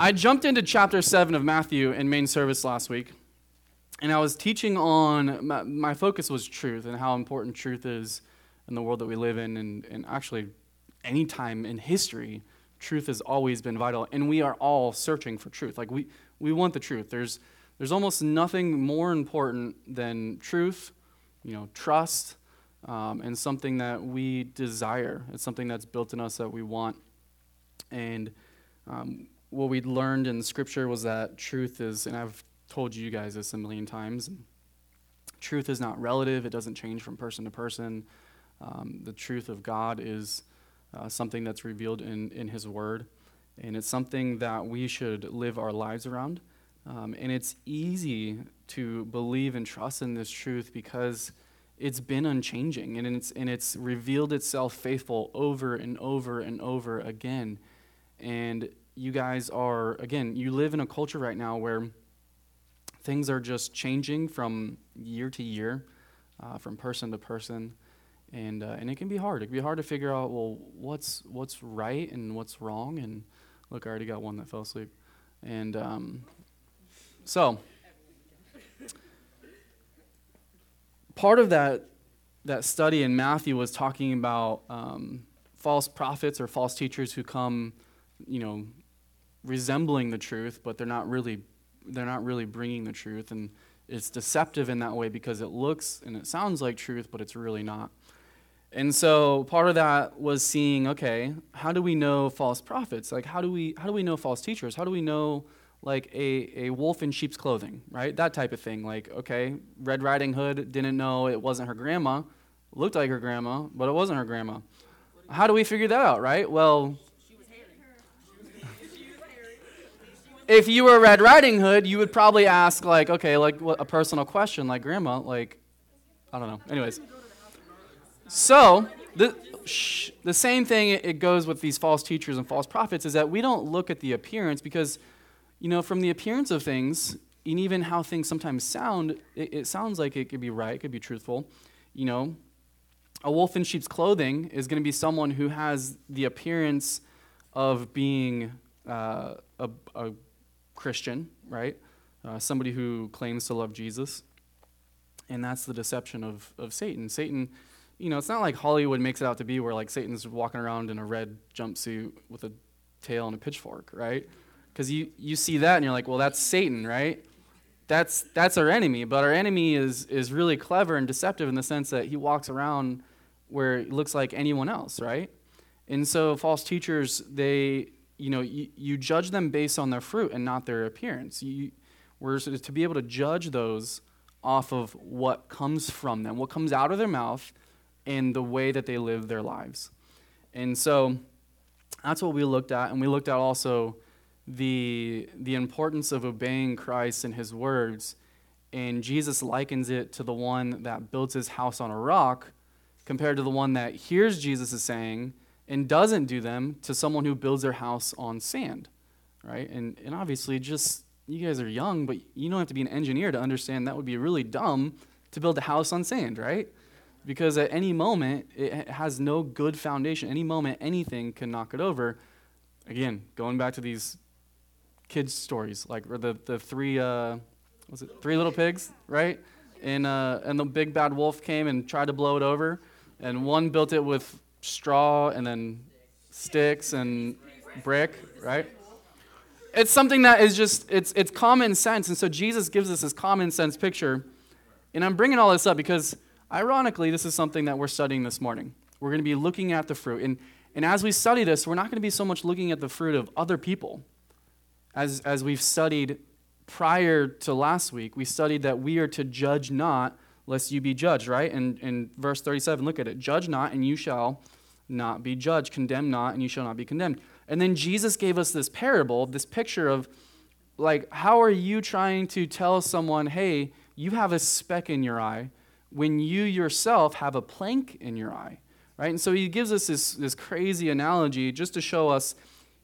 I jumped into chapter 7 of Matthew in main service last week, and I was teaching on, my, my focus was truth and how important truth is in the world that we live in, and, and actually, any time in history, truth has always been vital, and we are all searching for truth. Like, we, we want the truth. There's, there's almost nothing more important than truth, you know, trust, um, and something that we desire. It's something that's built in us that we want. And um, what we learned in Scripture was that truth is, and I've told you guys this a million times, truth is not relative, it doesn't change from person to person. Um, the truth of God is uh, something that's revealed in, in His Word, and it's something that we should live our lives around. Um, and it's easy to believe and trust in this truth because it's been unchanging and it's, and it's revealed itself faithful over and over and over again. And you guys are, again, you live in a culture right now where things are just changing from year to year, uh, from person to person. And, uh, and it can be hard. It can be hard to figure out, well, what's, what's right and what's wrong. And look, I already got one that fell asleep. And um, so, part of that, that study in Matthew was talking about um, false prophets or false teachers who come, you know, resembling the truth, but they're not really they're not really bringing the truth and it's deceptive in that way because it looks and it sounds like truth, but it's really not. And so part of that was seeing, okay, how do we know false prophets? Like how do we how do we know false teachers? How do we know like a, a wolf in sheep's clothing, right? That type of thing. Like, okay, Red Riding Hood didn't know it wasn't her grandma, looked like her grandma, but it wasn't her grandma. How do we figure that out, right? Well, if you were Red Riding Hood, you would probably ask, like, okay, like what, a personal question, like, Grandma, like, I don't know. Anyways. So, the, sh- the same thing it goes with these false teachers and false prophets is that we don't look at the appearance because, you know, from the appearance of things, and even how things sometimes sound, it, it sounds like it could be right, it could be truthful. You know, a wolf in sheep's clothing is going to be someone who has the appearance of being uh, a, a Christian, right? Uh, somebody who claims to love Jesus. And that's the deception of, of Satan. Satan, you know, it's not like Hollywood makes it out to be where like Satan's walking around in a red jumpsuit with a tail and a pitchfork, right? Because you, you see that and you're like, well, that's Satan, right? That's, that's our enemy. But our enemy is, is really clever and deceptive in the sense that he walks around where it looks like anyone else, right? And so false teachers, they you know, you, you judge them based on their fruit and not their appearance. You, we're to be able to judge those off of what comes from them, what comes out of their mouth, and the way that they live their lives. And so that's what we looked at. And we looked at also the, the importance of obeying Christ and his words. And Jesus likens it to the one that builds his house on a rock compared to the one that hears Jesus is saying and doesn't do them to someone who builds their house on sand, right? And, and obviously, just you guys are young, but you don't have to be an engineer to understand that would be really dumb to build a house on sand, right? Because at any moment, it has no good foundation. Any moment, anything can knock it over. Again, going back to these kids' stories, like the, the three, uh, was it three little pigs, right? And, uh, and the big bad wolf came and tried to blow it over. And one built it with straw and then sticks and brick, right? It's something that is just it's it's common sense, and so Jesus gives us this common sense picture. And I'm bringing all this up because, ironically, this is something that we're studying this morning. We're going to be looking at the fruit, and and as we study this, we're not going to be so much looking at the fruit of other people, as as we've studied prior to last week. We studied that we are to judge not lest you be judged, right? And in verse 37, look at it. Judge not, and you shall not be judged. Condemn not, and you shall not be condemned. And then Jesus gave us this parable, this picture of like, how are you trying to tell someone, hey, you have a speck in your eye when you yourself have a plank in your eye, right? And so he gives us this, this crazy analogy just to show us,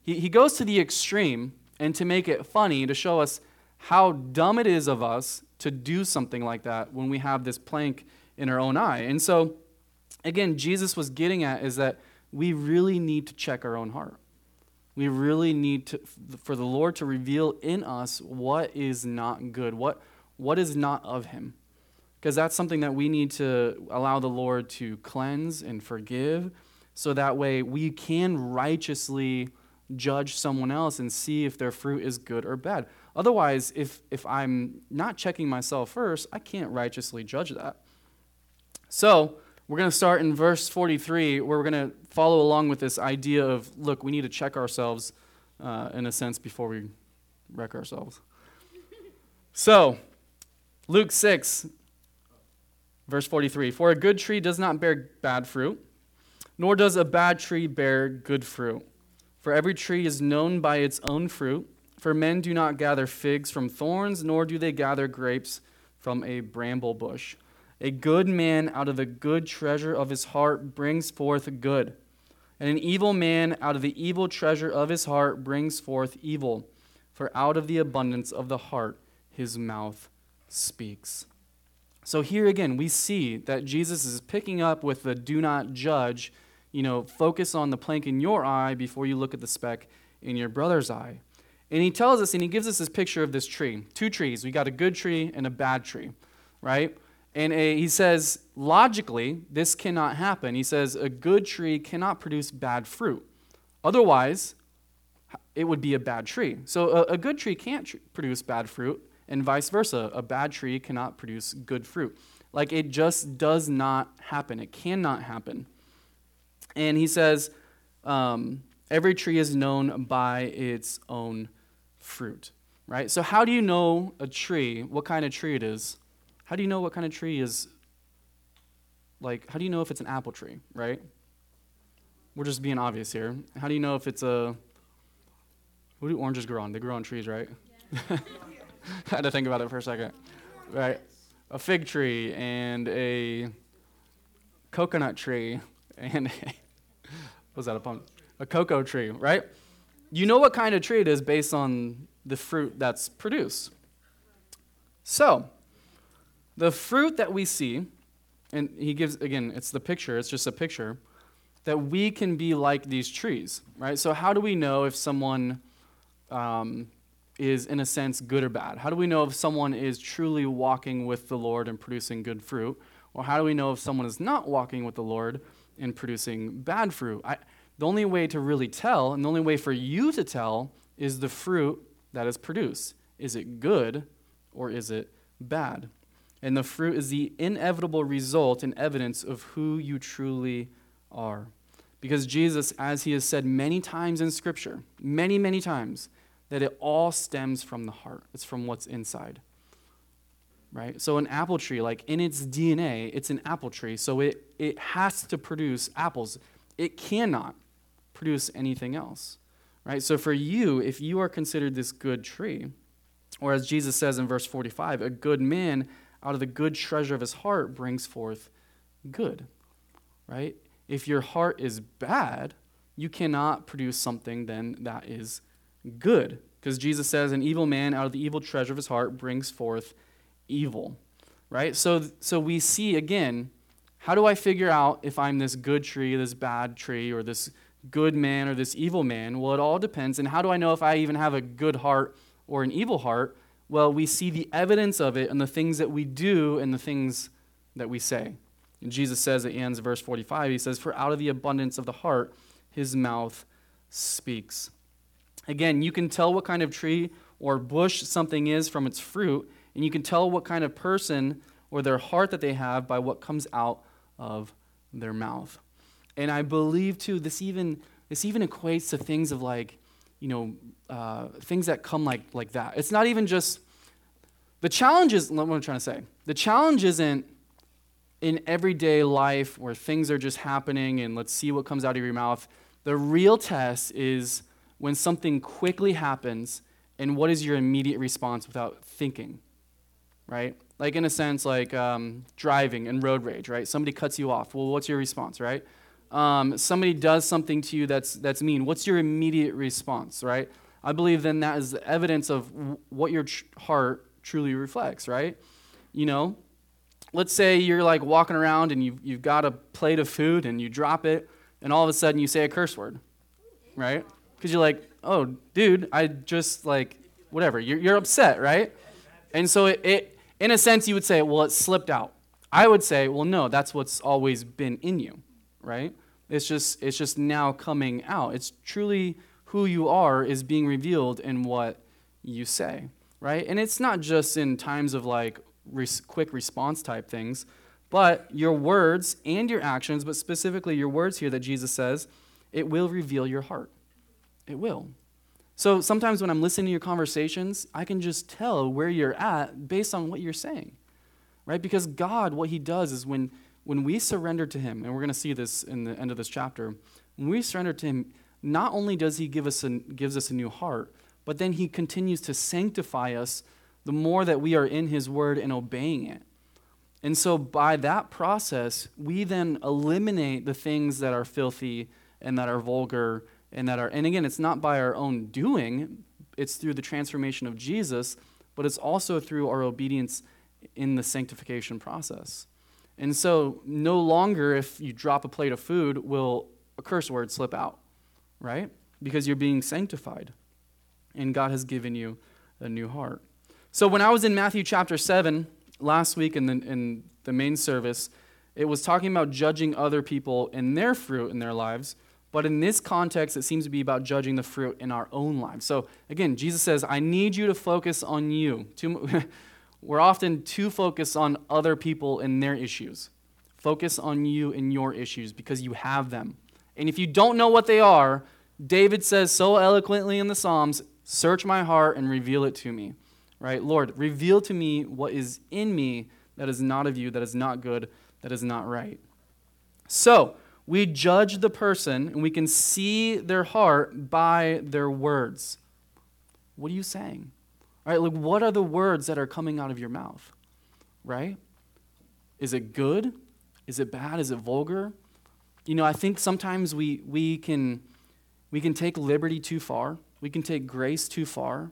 he, he goes to the extreme and to make it funny, to show us how dumb it is of us to do something like that when we have this plank in our own eye. And so, again, Jesus was getting at is that we really need to check our own heart. We really need to, for the Lord to reveal in us what is not good, what, what is not of Him. Because that's something that we need to allow the Lord to cleanse and forgive, so that way we can righteously judge someone else and see if their fruit is good or bad. Otherwise, if, if I'm not checking myself first, I can't righteously judge that. So, we're going to start in verse 43, where we're going to follow along with this idea of look, we need to check ourselves uh, in a sense before we wreck ourselves. So, Luke 6, verse 43 For a good tree does not bear bad fruit, nor does a bad tree bear good fruit. For every tree is known by its own fruit. For men do not gather figs from thorns, nor do they gather grapes from a bramble bush. A good man out of the good treasure of his heart brings forth good, and an evil man out of the evil treasure of his heart brings forth evil. For out of the abundance of the heart his mouth speaks. So here again, we see that Jesus is picking up with the do not judge, you know, focus on the plank in your eye before you look at the speck in your brother's eye. And he tells us, and he gives us this picture of this tree two trees. We got a good tree and a bad tree, right? And a, he says, logically, this cannot happen. He says, a good tree cannot produce bad fruit. Otherwise, it would be a bad tree. So a, a good tree can't tr- produce bad fruit, and vice versa. A bad tree cannot produce good fruit. Like it just does not happen. It cannot happen. And he says, um, every tree is known by its own fruit, right? So, how do you know a tree, what kind of tree it is? How do you know what kind of tree is, like, how do you know if it's an apple tree, right? We're just being obvious here. How do you know if it's a, what do oranges grow on? They grow on trees, right? Yeah. I had to think about it for a second. Right? A fig tree and a coconut tree and a, was that a pump? A cocoa tree, right? You know what kind of tree it is based on the fruit that's produced. So, the fruit that we see, and he gives, again, it's the picture, it's just a picture, that we can be like these trees, right? So, how do we know if someone um, is, in a sense, good or bad? How do we know if someone is truly walking with the Lord and producing good fruit? Or how do we know if someone is not walking with the Lord and producing bad fruit? I, the only way to really tell, and the only way for you to tell, is the fruit that is produced. Is it good or is it bad? And the fruit is the inevitable result and evidence of who you truly are. Because Jesus, as he has said many times in Scripture, many, many times, that it all stems from the heart. It's from what's inside. Right? So, an apple tree, like in its DNA, it's an apple tree. So, it, it has to produce apples. It cannot produce anything else. Right? So, for you, if you are considered this good tree, or as Jesus says in verse 45, a good man out of the good treasure of his heart brings forth good, right? If your heart is bad, you cannot produce something then that is good. Because Jesus says, an evil man out of the evil treasure of his heart brings forth evil, right? So, so we see again, how do I figure out if I'm this good tree, this bad tree, or this good man or this evil man? Well, it all depends. And how do I know if I even have a good heart or an evil heart? Well, we see the evidence of it in the things that we do and the things that we say. And Jesus says at the end of verse 45, he says, For out of the abundance of the heart, his mouth speaks. Again, you can tell what kind of tree or bush something is from its fruit, and you can tell what kind of person or their heart that they have by what comes out of their mouth. And I believe too, this even this even equates to things of like, you know, uh, things that come like, like that. It's not even just, the challenge is, what I'm trying to say, the challenge isn't in everyday life where things are just happening and let's see what comes out of your mouth. The real test is when something quickly happens and what is your immediate response without thinking, right? Like, in a sense, like um, driving and road rage, right? Somebody cuts you off. Well, what's your response, right? um, somebody does something to you that's, that's mean, what's your immediate response, right? I believe then that is the evidence of what your heart truly reflects, right? You know, let's say you're like walking around and you've, you've got a plate of food and you drop it, and all of a sudden you say a curse word, right? Because you're like, oh, dude, I just like, whatever. You're, you're upset, right? And so it, it, in a sense, you would say, well, it slipped out. I would say, well, no, that's what's always been in you, right? It's just, it's just now coming out. It's truly who you are is being revealed in what you say, right? And it's not just in times of like res- quick response type things, but your words and your actions, but specifically your words here that Jesus says, it will reveal your heart. It will. So sometimes when I'm listening to your conversations, I can just tell where you're at based on what you're saying, right? Because God, what He does is when, when we surrender to Him, and we're going to see this in the end of this chapter, when we surrender to Him, not only does He give us a, gives us a new heart, but then He continues to sanctify us the more that we are in His Word and obeying it. And so by that process, we then eliminate the things that are filthy and that are vulgar and that are and again it's not by our own doing it's through the transformation of jesus but it's also through our obedience in the sanctification process. And so no longer if you drop a plate of food will a curse word slip out right? Because you're being sanctified and god has given you a new heart so when i was in matthew chapter 7 last week in the, in the main service it was talking about judging other people in their fruit in their lives but in this context, it seems to be about judging the fruit in our own lives. So again, Jesus says, I need you to focus on you. we're often too focused on other people and their issues. Focus on you and your issues because you have them. And if you don't know what they are, David says so eloquently in the Psalms, search my heart and reveal it to me. Right? Lord, reveal to me what is in me that is not of you, that is not good, that is not right. So, we judge the person and we can see their heart by their words. What are you saying? All right, like what are the words that are coming out of your mouth? Right? Is it good? Is it bad? Is it vulgar? You know, I think sometimes we, we, can, we can take liberty too far. We can take grace too far.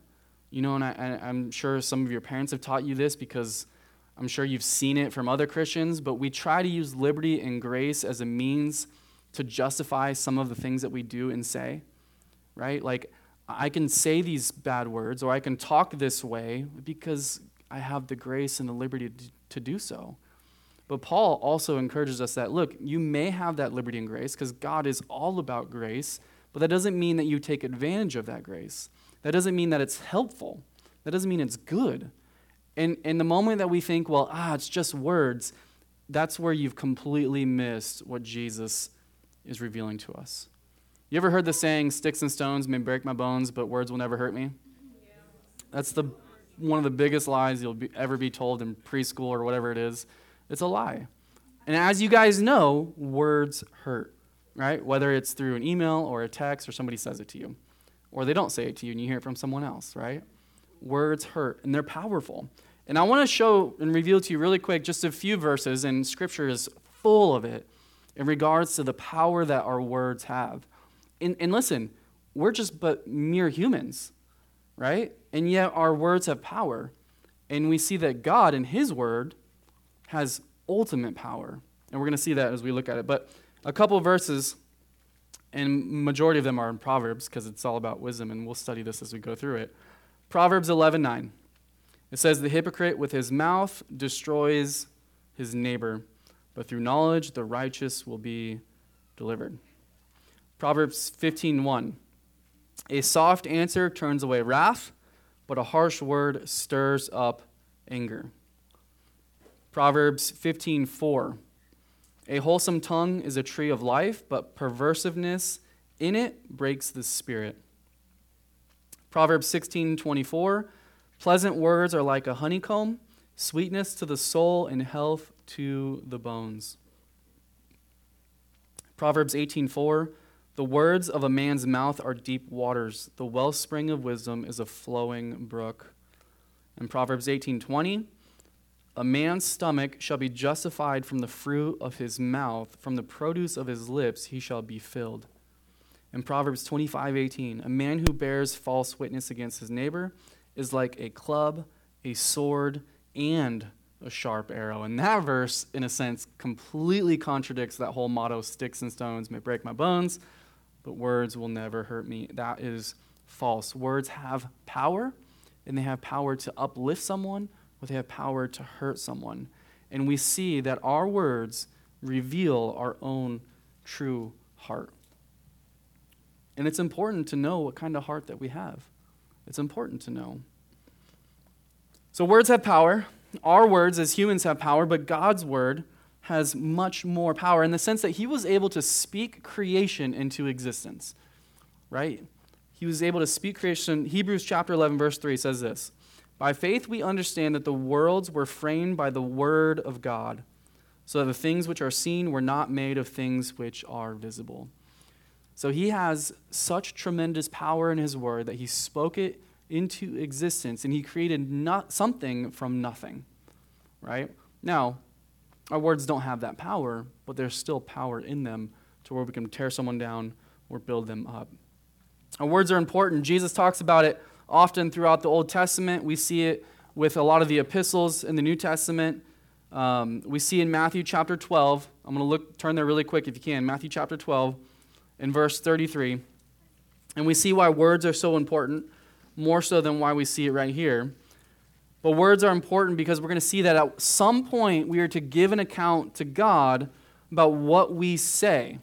You know, and I, I'm sure some of your parents have taught you this because I'm sure you've seen it from other Christians, but we try to use liberty and grace as a means to justify some of the things that we do and say, right? Like, I can say these bad words or I can talk this way because I have the grace and the liberty to, to do so. But Paul also encourages us that, look, you may have that liberty and grace because God is all about grace, but that doesn't mean that you take advantage of that grace. That doesn't mean that it's helpful. That doesn't mean it's good. And in the moment that we think, well, ah, it's just words, that's where you've completely missed what Jesus is revealing to us. You ever heard the saying, sticks and stones may break my bones, but words will never hurt me? That's the, one of the biggest lies you'll be, ever be told in preschool or whatever it is. It's a lie. And as you guys know, words hurt, right? Whether it's through an email or a text or somebody says it to you, or they don't say it to you and you hear it from someone else, right? Words hurt, and they're powerful. And I want to show and reveal to you really quick just a few verses, and Scripture is full of it, in regards to the power that our words have. And, and listen, we're just but mere humans, right? And yet our words have power. And we see that God, in His Word, has ultimate power. And we're going to see that as we look at it. But a couple verses and majority of them are in Proverbs because it's all about wisdom, and we'll study this as we go through it. Proverbs 11:9. It says, "The hypocrite with his mouth destroys his neighbor, but through knowledge the righteous will be delivered." Proverbs 15:1. A soft answer turns away wrath, but a harsh word stirs up anger. Proverbs 15:4. A wholesome tongue is a tree of life, but perversiveness in it breaks the spirit. Proverbs 16:24 Pleasant words are like a honeycomb, sweetness to the soul and health to the bones. Proverbs 18:4 The words of a man's mouth are deep waters, the wellspring of wisdom is a flowing brook. And Proverbs 18:20 a man's stomach shall be justified from the fruit of his mouth, from the produce of his lips he shall be filled. In Proverbs 25:18, a man who bears false witness against his neighbor is like a club, a sword, and a sharp arrow. And that verse, in a sense, completely contradicts that whole motto sticks and stones may break my bones, but words will never hurt me. That is false. Words have power, and they have power to uplift someone, or they have power to hurt someone. And we see that our words reveal our own true heart. And it's important to know what kind of heart that we have. It's important to know. So, words have power. Our words as humans have power, but God's word has much more power in the sense that he was able to speak creation into existence, right? He was able to speak creation. Hebrews chapter 11, verse 3 says this By faith we understand that the worlds were framed by the word of God, so that the things which are seen were not made of things which are visible. So he has such tremendous power in his word that he spoke it into existence and he created not something from nothing, right? Now, our words don't have that power, but there's still power in them to where we can tear someone down or build them up. Our words are important. Jesus talks about it often throughout the Old Testament. We see it with a lot of the epistles in the New Testament. Um, we see in Matthew chapter 12. I'm going to look, turn there really quick if you can. Matthew chapter 12, in verse 33. And we see why words are so important, more so than why we see it right here. But words are important because we're going to see that at some point we are to give an account to God about what we say.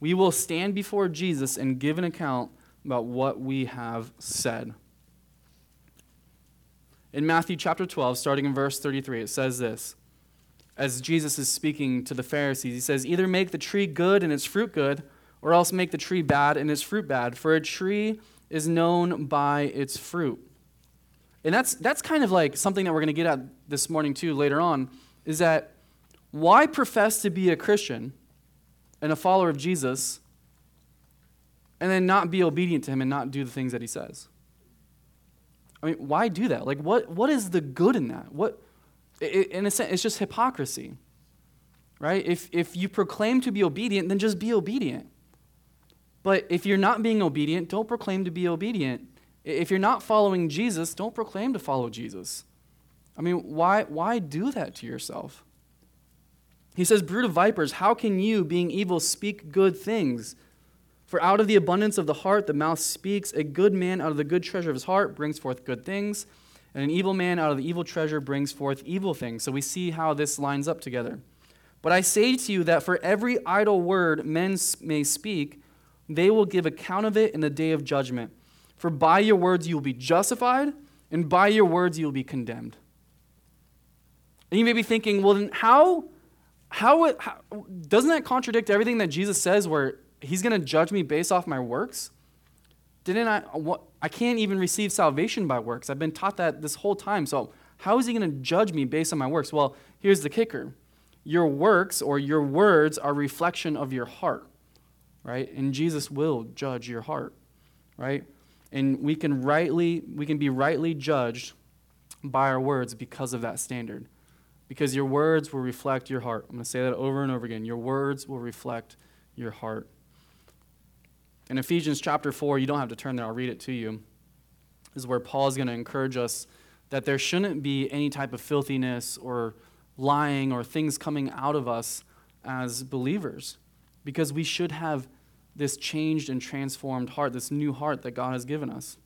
We will stand before Jesus and give an account about what we have said. In Matthew chapter 12, starting in verse 33, it says this. As Jesus is speaking to the Pharisees, he says, Either make the tree good and its fruit good, or else make the tree bad and its fruit bad. For a tree is known by its fruit. And that's, that's kind of like something that we're going to get at this morning, too, later on, is that why profess to be a Christian and a follower of Jesus and then not be obedient to him and not do the things that he says? I mean, why do that? Like, what, what is the good in that? What, it, in a sense, it's just hypocrisy, right? If, if you proclaim to be obedient, then just be obedient. But if you're not being obedient, don't proclaim to be obedient. If you're not following Jesus, don't proclaim to follow Jesus. I mean, why, why do that to yourself? He says, Brood of vipers, how can you, being evil, speak good things? For out of the abundance of the heart the mouth speaks. A good man out of the good treasure of his heart brings forth good things, and an evil man out of the evil treasure brings forth evil things. So we see how this lines up together. But I say to you that for every idle word men may speak, they will give account of it in the day of judgment. For by your words you will be justified, and by your words you will be condemned. And you may be thinking, well, then how, how, how doesn't that contradict everything that Jesus says where he's going to judge me based off my works? Didn't I, what, I can't even receive salvation by works. I've been taught that this whole time. So how is he going to judge me based on my works? Well, here's the kicker. Your works or your words are reflection of your heart, right? And Jesus will judge your heart, right? and we can rightly we can be rightly judged by our words because of that standard because your words will reflect your heart i'm going to say that over and over again your words will reflect your heart in ephesians chapter 4 you don't have to turn there i'll read it to you is where paul is going to encourage us that there shouldn't be any type of filthiness or lying or things coming out of us as believers because we should have this changed and transformed heart, this new heart that God has given us.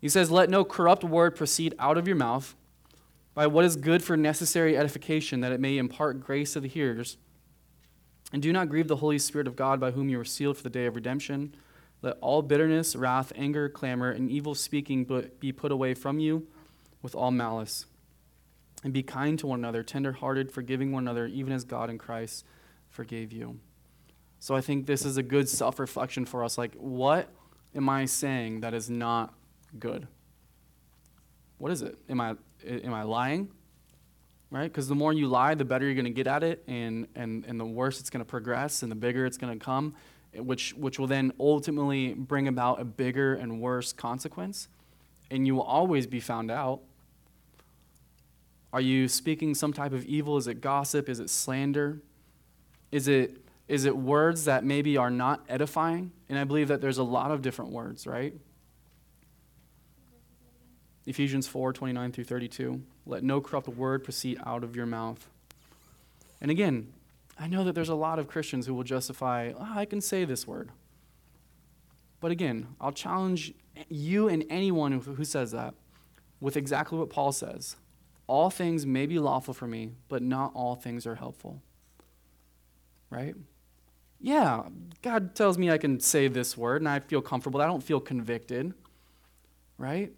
He says, Let no corrupt word proceed out of your mouth, by what is good for necessary edification, that it may impart grace to the hearers. And do not grieve the Holy Spirit of God, by whom you were sealed for the day of redemption. Let all bitterness, wrath, anger, clamor, and evil speaking be put away from you with all malice. And be kind to one another, tenderhearted, forgiving one another, even as God in Christ forgave you. So I think this is a good self reflection for us. Like, what am I saying that is not good? What is it? Am I, am I lying? Right? Because the more you lie, the better you're going to get at it, and, and, and the worse it's going to progress, and the bigger it's going to come, which, which will then ultimately bring about a bigger and worse consequence. And you will always be found out. Are you speaking some type of evil? Is it gossip? Is it slander? Is it is it words that maybe are not edifying? And I believe that there's a lot of different words, right? Ephesians 4 29 through 32. Let no corrupt word proceed out of your mouth. And again, I know that there's a lot of Christians who will justify, oh, I can say this word. But again, I'll challenge you and anyone who, who says that with exactly what Paul says. All things may be lawful for me, but not all things are helpful. Right? Yeah, God tells me I can say this word and I feel comfortable. I don't feel convicted. Right?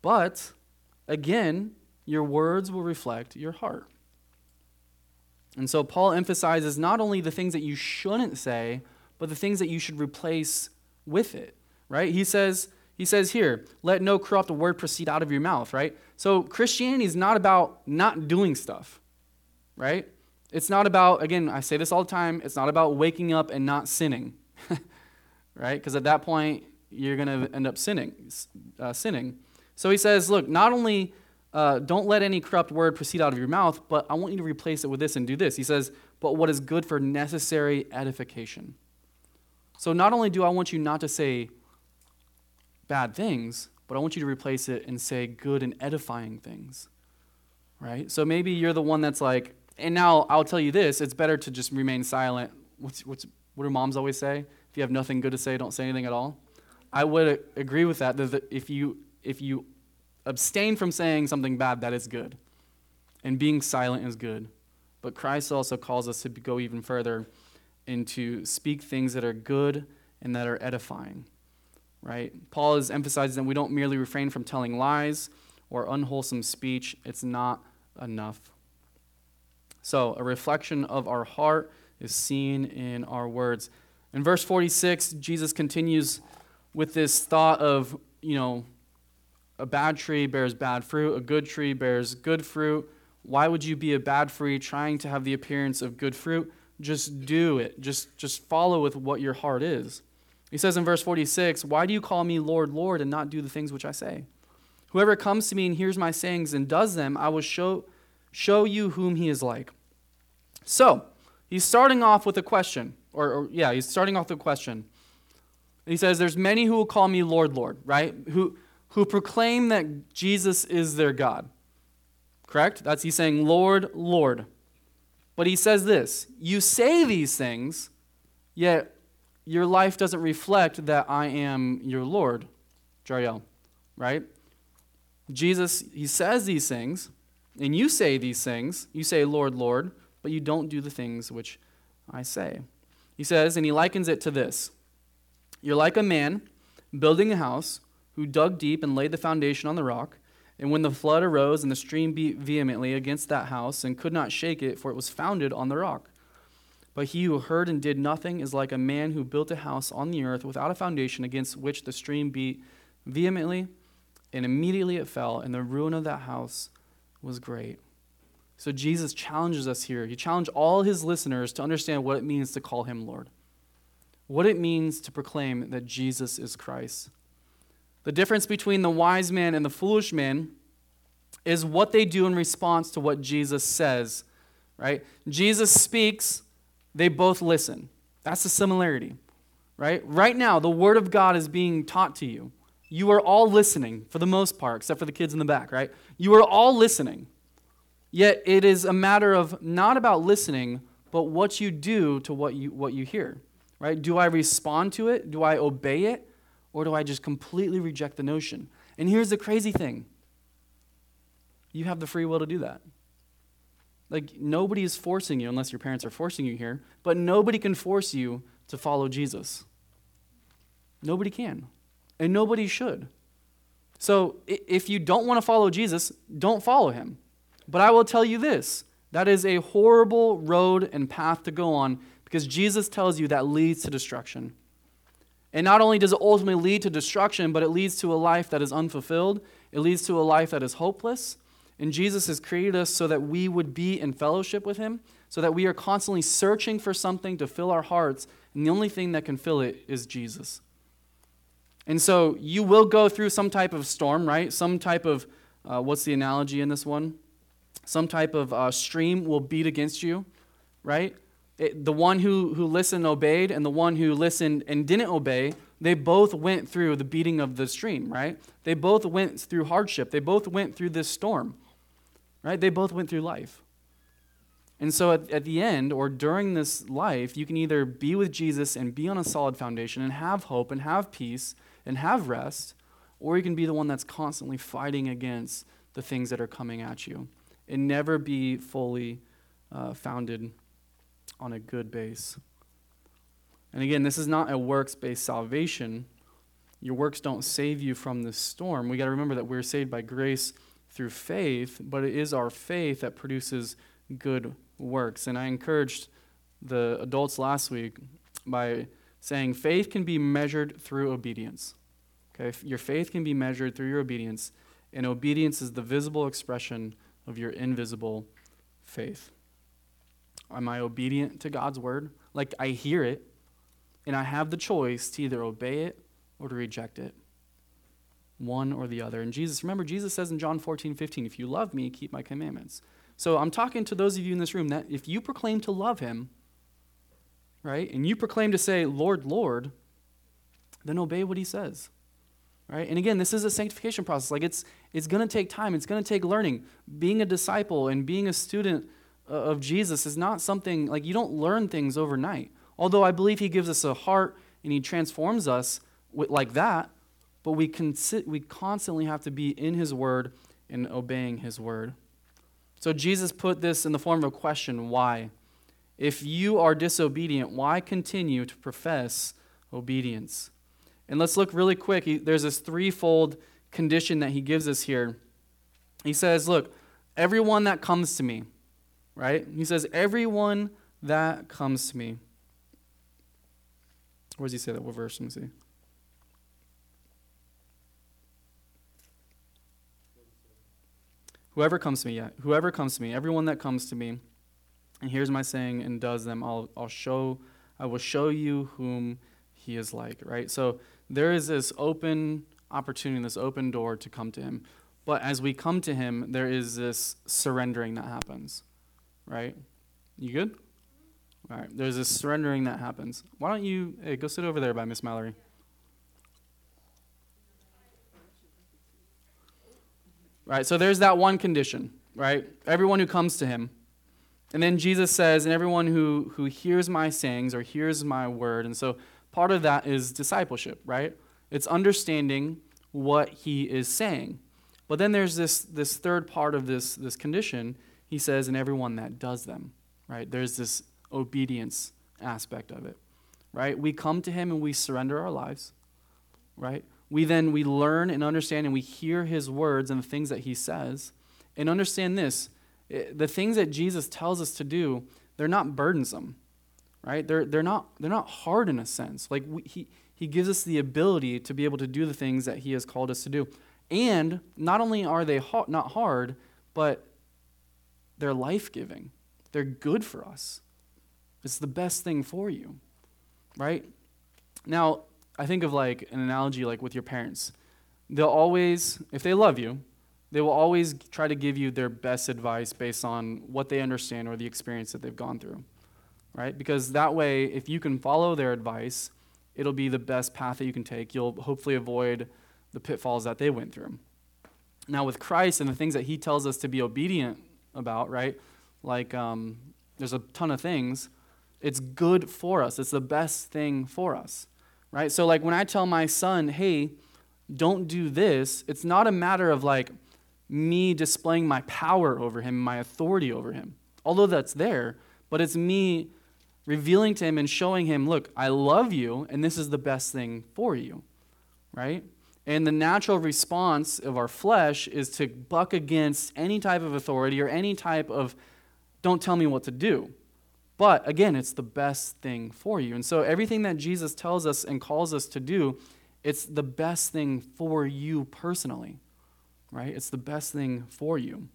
But again, your words will reflect your heart. And so Paul emphasizes not only the things that you shouldn't say, but the things that you should replace with it, right? He says, he says here, let no corrupt word proceed out of your mouth, right? So Christianity is not about not doing stuff, right? It's not about, again, I say this all the time, it's not about waking up and not sinning, right? Because at that point, you're going to end up sinning. Uh, sinning. So he says, look, not only uh, don't let any corrupt word proceed out of your mouth, but I want you to replace it with this and do this. He says, but what is good for necessary edification. So not only do I want you not to say bad things, but I want you to replace it and say good and edifying things. Right? So maybe you're the one that's like, and now I'll tell you this it's better to just remain silent. What's, what's, what do moms always say? If you have nothing good to say, don't say anything at all. I would agree with that, that if you, if you abstain from saying something bad, that is good. And being silent is good. But Christ also calls us to go even further and to speak things that are good and that are edifying. Right? Paul is emphasizing that we don't merely refrain from telling lies or unwholesome speech. It's not enough. So, a reflection of our heart is seen in our words. In verse 46, Jesus continues with this thought of, you know, a bad tree bears bad fruit, a good tree bears good fruit. Why would you be a bad tree trying to have the appearance of good fruit? Just do it. Just, just follow with what your heart is. He says in verse 46, Why do you call me Lord, Lord, and not do the things which I say? Whoever comes to me and hears my sayings and does them, I will show, show you whom he is like. So, he's starting off with a question. Or, or yeah, he's starting off with a question. He says, There's many who will call me Lord, Lord, right? Who, who proclaim that Jesus is their God. Correct? That's he's saying, Lord, Lord. But he says this You say these things, yet your life doesn't reflect that I am your Lord, Jariel, right? Jesus, he says these things, and you say these things. You say, Lord, Lord, but you don't do the things which I say. He says, and he likens it to this You're like a man building a house who dug deep and laid the foundation on the rock. And when the flood arose and the stream beat vehemently against that house and could not shake it, for it was founded on the rock. But he who heard and did nothing is like a man who built a house on the earth without a foundation against which the stream beat vehemently, and immediately it fell, and the ruin of that house was great. So Jesus challenges us here. He challenged all his listeners to understand what it means to call him Lord, what it means to proclaim that Jesus is Christ. The difference between the wise man and the foolish man is what they do in response to what Jesus says, right? Jesus speaks, they both listen. That's the similarity, right? Right now, the Word of God is being taught to you. You are all listening for the most part, except for the kids in the back, right? You are all listening. Yet it is a matter of not about listening, but what you do to what you, what you hear, right? Do I respond to it? Do I obey it? Or do I just completely reject the notion? And here's the crazy thing you have the free will to do that. Like, nobody is forcing you, unless your parents are forcing you here, but nobody can force you to follow Jesus. Nobody can. And nobody should. So, if you don't want to follow Jesus, don't follow him. But I will tell you this that is a horrible road and path to go on because Jesus tells you that leads to destruction. And not only does it ultimately lead to destruction, but it leads to a life that is unfulfilled. It leads to a life that is hopeless. And Jesus has created us so that we would be in fellowship with Him, so that we are constantly searching for something to fill our hearts. And the only thing that can fill it is Jesus. And so you will go through some type of storm, right? Some type of, uh, what's the analogy in this one? Some type of uh, stream will beat against you, right? It, the one who, who listened obeyed and the one who listened and didn't obey, they both went through the beating of the stream, right? They both went through hardship. They both went through this storm, right? They both went through life. And so at, at the end or during this life, you can either be with Jesus and be on a solid foundation and have hope and have peace and have rest, or you can be the one that's constantly fighting against the things that are coming at you and never be fully uh, founded on a good base. And again, this is not a works based salvation. Your works don't save you from this storm. We got to remember that we're saved by grace through faith, but it is our faith that produces good works. And I encouraged the adults last week by saying faith can be measured through obedience. Okay, your faith can be measured through your obedience, and obedience is the visible expression of your invisible faith. Am I obedient to God's word? Like I hear it, and I have the choice to either obey it or to reject it. One or the other. And Jesus, remember, Jesus says in John 14, 15, if you love me, keep my commandments. So I'm talking to those of you in this room that if you proclaim to love him, right, and you proclaim to say, Lord, Lord, then obey what he says. Right? And again, this is a sanctification process. Like it's it's going to take time. It's going to take learning. Being a disciple and being a student of Jesus is not something like you don't learn things overnight. Although I believe he gives us a heart and he transforms us with, like that, but we we constantly have to be in his word and obeying his word. So Jesus put this in the form of a question why? If you are disobedient, why continue to profess obedience? And let's look really quick. He, there's this threefold condition that he gives us here. He says, Look, everyone that comes to me, right? He says, Everyone that comes to me. Where does he say that? What verse? Let me see. Whoever comes to me, yeah, whoever comes to me, everyone that comes to me, and hears my saying and does them, I'll, I'll show, I will show you whom he is like, right? So there is this open opportunity, this open door to come to him. But as we come to him, there is this surrendering that happens, right? You good? All right. There's this surrendering that happens. Why don't you hey, go sit over there by Miss Mallory? Right, so there's that one condition, right? Everyone who comes to him. And then Jesus says, and everyone who, who hears my sayings or hears my word. And so part of that is discipleship, right? It's understanding what he is saying. But then there's this, this third part of this, this condition. He says, and everyone that does them, right? There's this obedience aspect of it, right? We come to him and we surrender our lives, right? we then we learn and understand and we hear his words and the things that he says and understand this eh, the things that jesus tells us to do they're not burdensome right they're, they're, not, they're not hard in a sense like we, he, he gives us the ability to be able to do the things that he has called us to do and not only are they ha- not hard but they're life-giving they're good for us it's the best thing for you right now I think of like an analogy like with your parents. They'll always, if they love you, they will always try to give you their best advice based on what they understand or the experience that they've gone through. Right? Because that way, if you can follow their advice, it'll be the best path that you can take. You'll hopefully avoid the pitfalls that they went through. Now, with Christ and the things that he tells us to be obedient about, right? Like, um, there's a ton of things. It's good for us, it's the best thing for us right? So, like, when I tell my son, hey, don't do this, it's not a matter of like me displaying my power over him, my authority over him, although that's there, but it's me revealing to him and showing him, look, I love you, and this is the best thing for you, right? And the natural response of our flesh is to buck against any type of authority or any type of, don't tell me what to do. But again, it's the best thing for you. And so everything that Jesus tells us and calls us to do, it's the best thing for you personally, right? It's the best thing for you.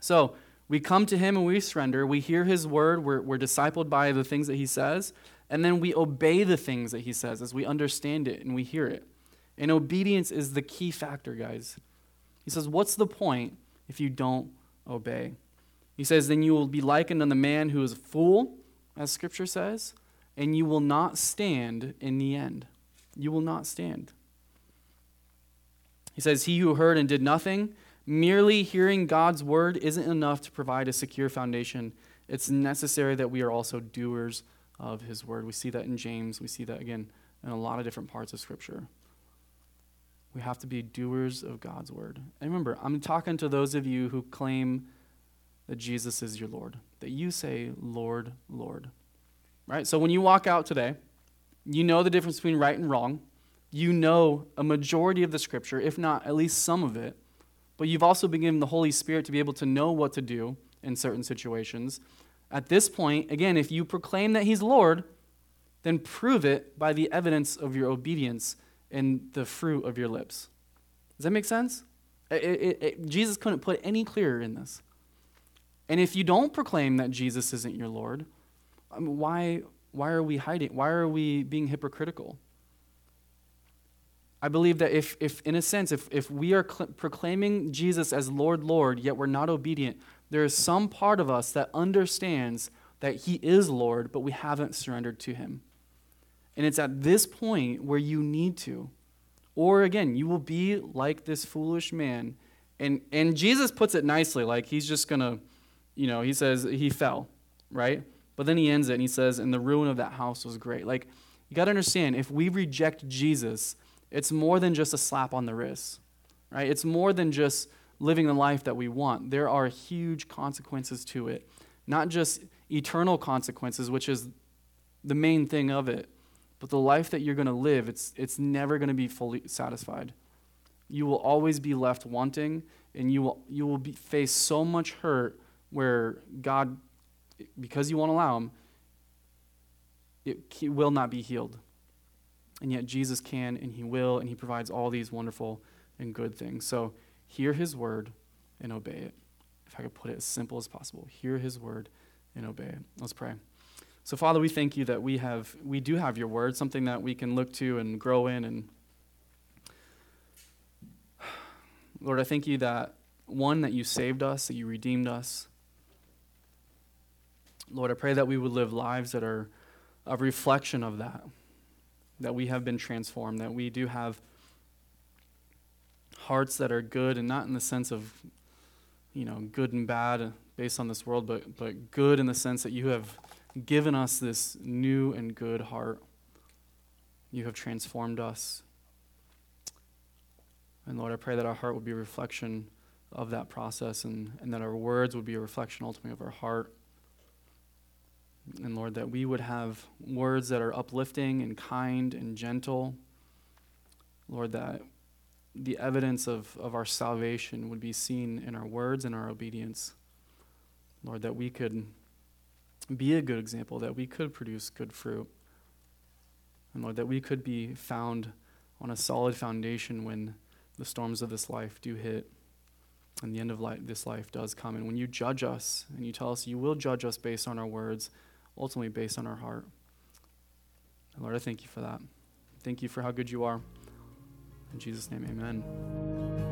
So we come to him and we surrender. We hear his word. We're, we're discipled by the things that he says. And then we obey the things that he says as we understand it and we hear it. And obedience is the key factor, guys. He says, What's the point if you don't obey? He says, Then you will be likened unto the man who is a fool, as Scripture says, and you will not stand in the end. You will not stand. He says, He who heard and did nothing Merely hearing God's word isn't enough to provide a secure foundation. It's necessary that we are also doers of his word. We see that in James. We see that again in a lot of different parts of Scripture. We have to be doers of God's word. And remember, I'm talking to those of you who claim that Jesus is your Lord, that you say, Lord, Lord. Right? So when you walk out today, you know the difference between right and wrong. You know a majority of the Scripture, if not at least some of it. But you've also been given the Holy Spirit to be able to know what to do in certain situations. At this point, again, if you proclaim that He's Lord, then prove it by the evidence of your obedience and the fruit of your lips. Does that make sense? It, it, it, Jesus couldn't put any clearer in this. And if you don't proclaim that Jesus isn't your Lord, I mean, why, why are we hiding? Why are we being hypocritical? I believe that if, if in a sense, if, if we are cl- proclaiming Jesus as Lord, Lord, yet we're not obedient, there is some part of us that understands that He is Lord, but we haven't surrendered to Him. And it's at this point where you need to. Or again, you will be like this foolish man. And, and Jesus puts it nicely, like he's just going to, you know, he says he fell, right? But then he ends it and he says, and the ruin of that house was great. Like, you got to understand, if we reject Jesus, it's more than just a slap on the wrist, right? It's more than just living the life that we want. There are huge consequences to it, not just eternal consequences, which is the main thing of it, but the life that you're going to live, it's, it's never going to be fully satisfied. You will always be left wanting, and you will, you will be, face so much hurt where God, because you won't allow Him, it he will not be healed. And yet Jesus can, and He will, and He provides all these wonderful and good things. So hear His word and obey it. If I could put it as simple as possible, hear His word and obey it. Let's pray. So, Father, we thank you that we have we do have your word, something that we can look to and grow in. And Lord, I thank you that one that you saved us, that you redeemed us. Lord, I pray that we would live lives that are a reflection of that, that we have been transformed, that we do have hearts that are good and not in the sense of, you know, good and bad based on this world, but, but good in the sense that you have given us this new and good heart. You have transformed us. And Lord, I pray that our heart would be a reflection of that process and, and that our words would be a reflection ultimately of our heart. And Lord, that we would have words that are uplifting and kind and gentle. Lord, that the evidence of, of our salvation would be seen in our words and our obedience. Lord, that we could be a good example, that we could produce good fruit. And Lord, that we could be found on a solid foundation when the storms of this life do hit and the end of life, this life does come. And when you judge us and you tell us you will judge us based on our words, ultimately based on our heart. And Lord, I thank you for that. Thank you for how good you are. In Jesus' name, amen.